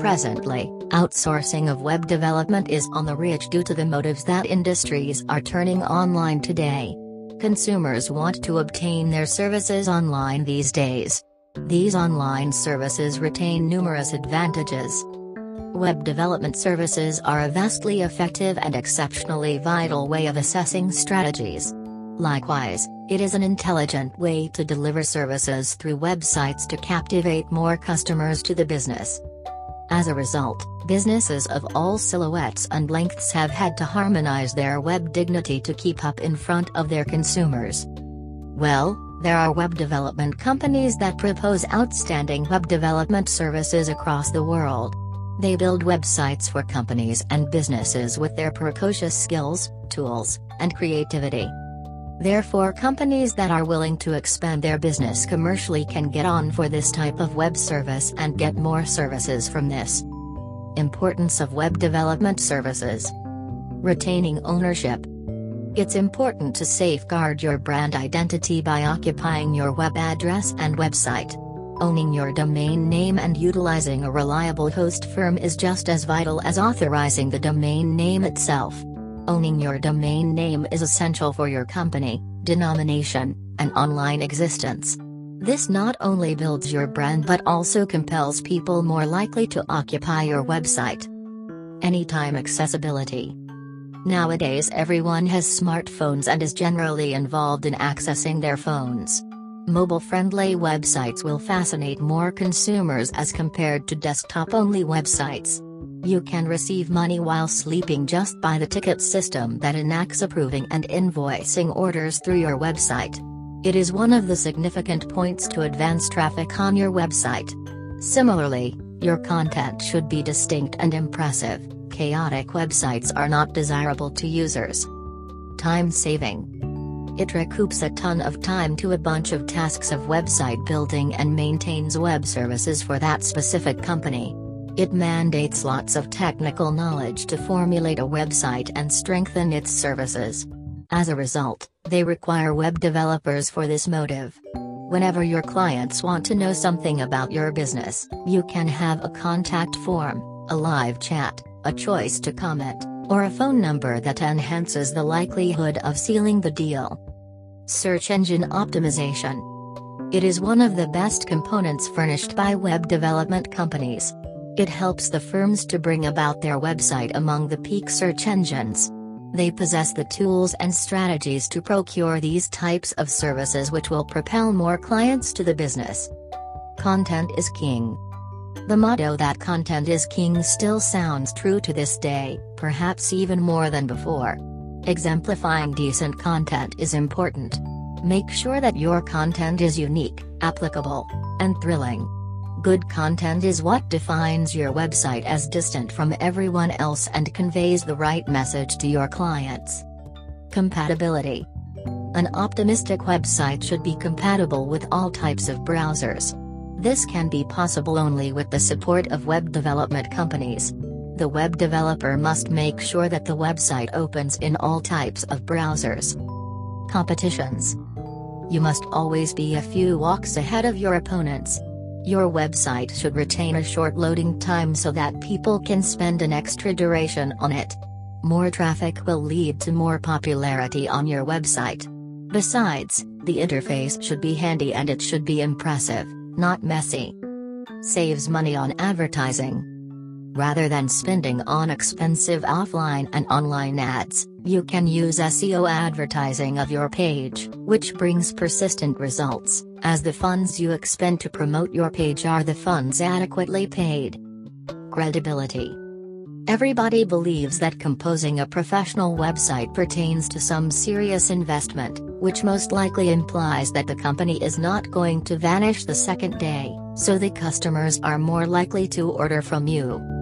Presently, outsourcing of web development is on the ridge due to the motives that industries are turning online today. Consumers want to obtain their services online these days. These online services retain numerous advantages. Web development services are a vastly effective and exceptionally vital way of assessing strategies. Likewise, it is an intelligent way to deliver services through websites to captivate more customers to the business. As a result, businesses of all silhouettes and lengths have had to harmonize their web dignity to keep up in front of their consumers. Well, there are web development companies that propose outstanding web development services across the world. They build websites for companies and businesses with their precocious skills, tools, and creativity. Therefore companies that are willing to expand their business commercially can get on for this type of web service and get more services from this. Importance of web development services. Retaining ownership. It's important to safeguard your brand identity by occupying your web address and website. Owning your domain name and utilizing a reliable host firm is just as vital as authorizing the domain name itself. Owning your domain name is essential for your company, denomination, and online existence. This not only builds your brand but also compels people more likely to occupy your website. Anytime accessibility. Nowadays everyone has smartphones and is generally involved in accessing their phones. Mobile-friendly websites will fascinate more consumers as compared to desktop-only websites. You can receive money while sleeping just by the ticket system that enacts approving and invoicing orders through your website. It is one of the significant points to advance traffic on your website. Similarly, your content should be distinct and impressive. Chaotic websites are not desirable to users. Time saving. It recoups a ton of time to a bunch of tasks of website building and maintains web services for that specific company. It mandates lots of technical knowledge to formulate a website and strengthen its services. As a result, they require web developers for this motive. Whenever your clients want to know something about your business, you can have a contact form, a live chat, a choice to comment, or a phone number that enhances the likelihood of sealing the deal. Search engine optimization. It is one of the best components furnished by web development companies. It helps the firms to bring about their website among the peak search engines. They possess the tools and strategies to procure these types of services which will propel more clients to the business. Content is king. The motto that content is king still sounds true to this day, perhaps even more than before. Exemplifying decent content is important. Make sure that your content is unique, applicable, and thrilling. Good content is what defines your website as distant from everyone else and conveys the right message to your clients. Compatibility. An optimistic website should be compatible with all types of browsers. This can be possible only with the support of web development companies. The web developer must make sure that the website opens in all types of browsers. Competitions. You must always be a few walks ahead of your opponents. Your website should retain a short loading time so that people can spend an extra duration on it. More traffic will lead to more popularity on your website. Besides, the interface should be handy and it should be impressive, not messy. Saves money on advertising. Rather than spending on expensive offline and online ads, you can use SEO advertising of your page, which brings persistent results, as the funds you expend to promote your page are the funds adequately paid. Credibility. Everybody believes that composing a professional website pertains to some serious investment, which most likely implies that the company is not going to vanish the second day, so the customers are more likely to order from you.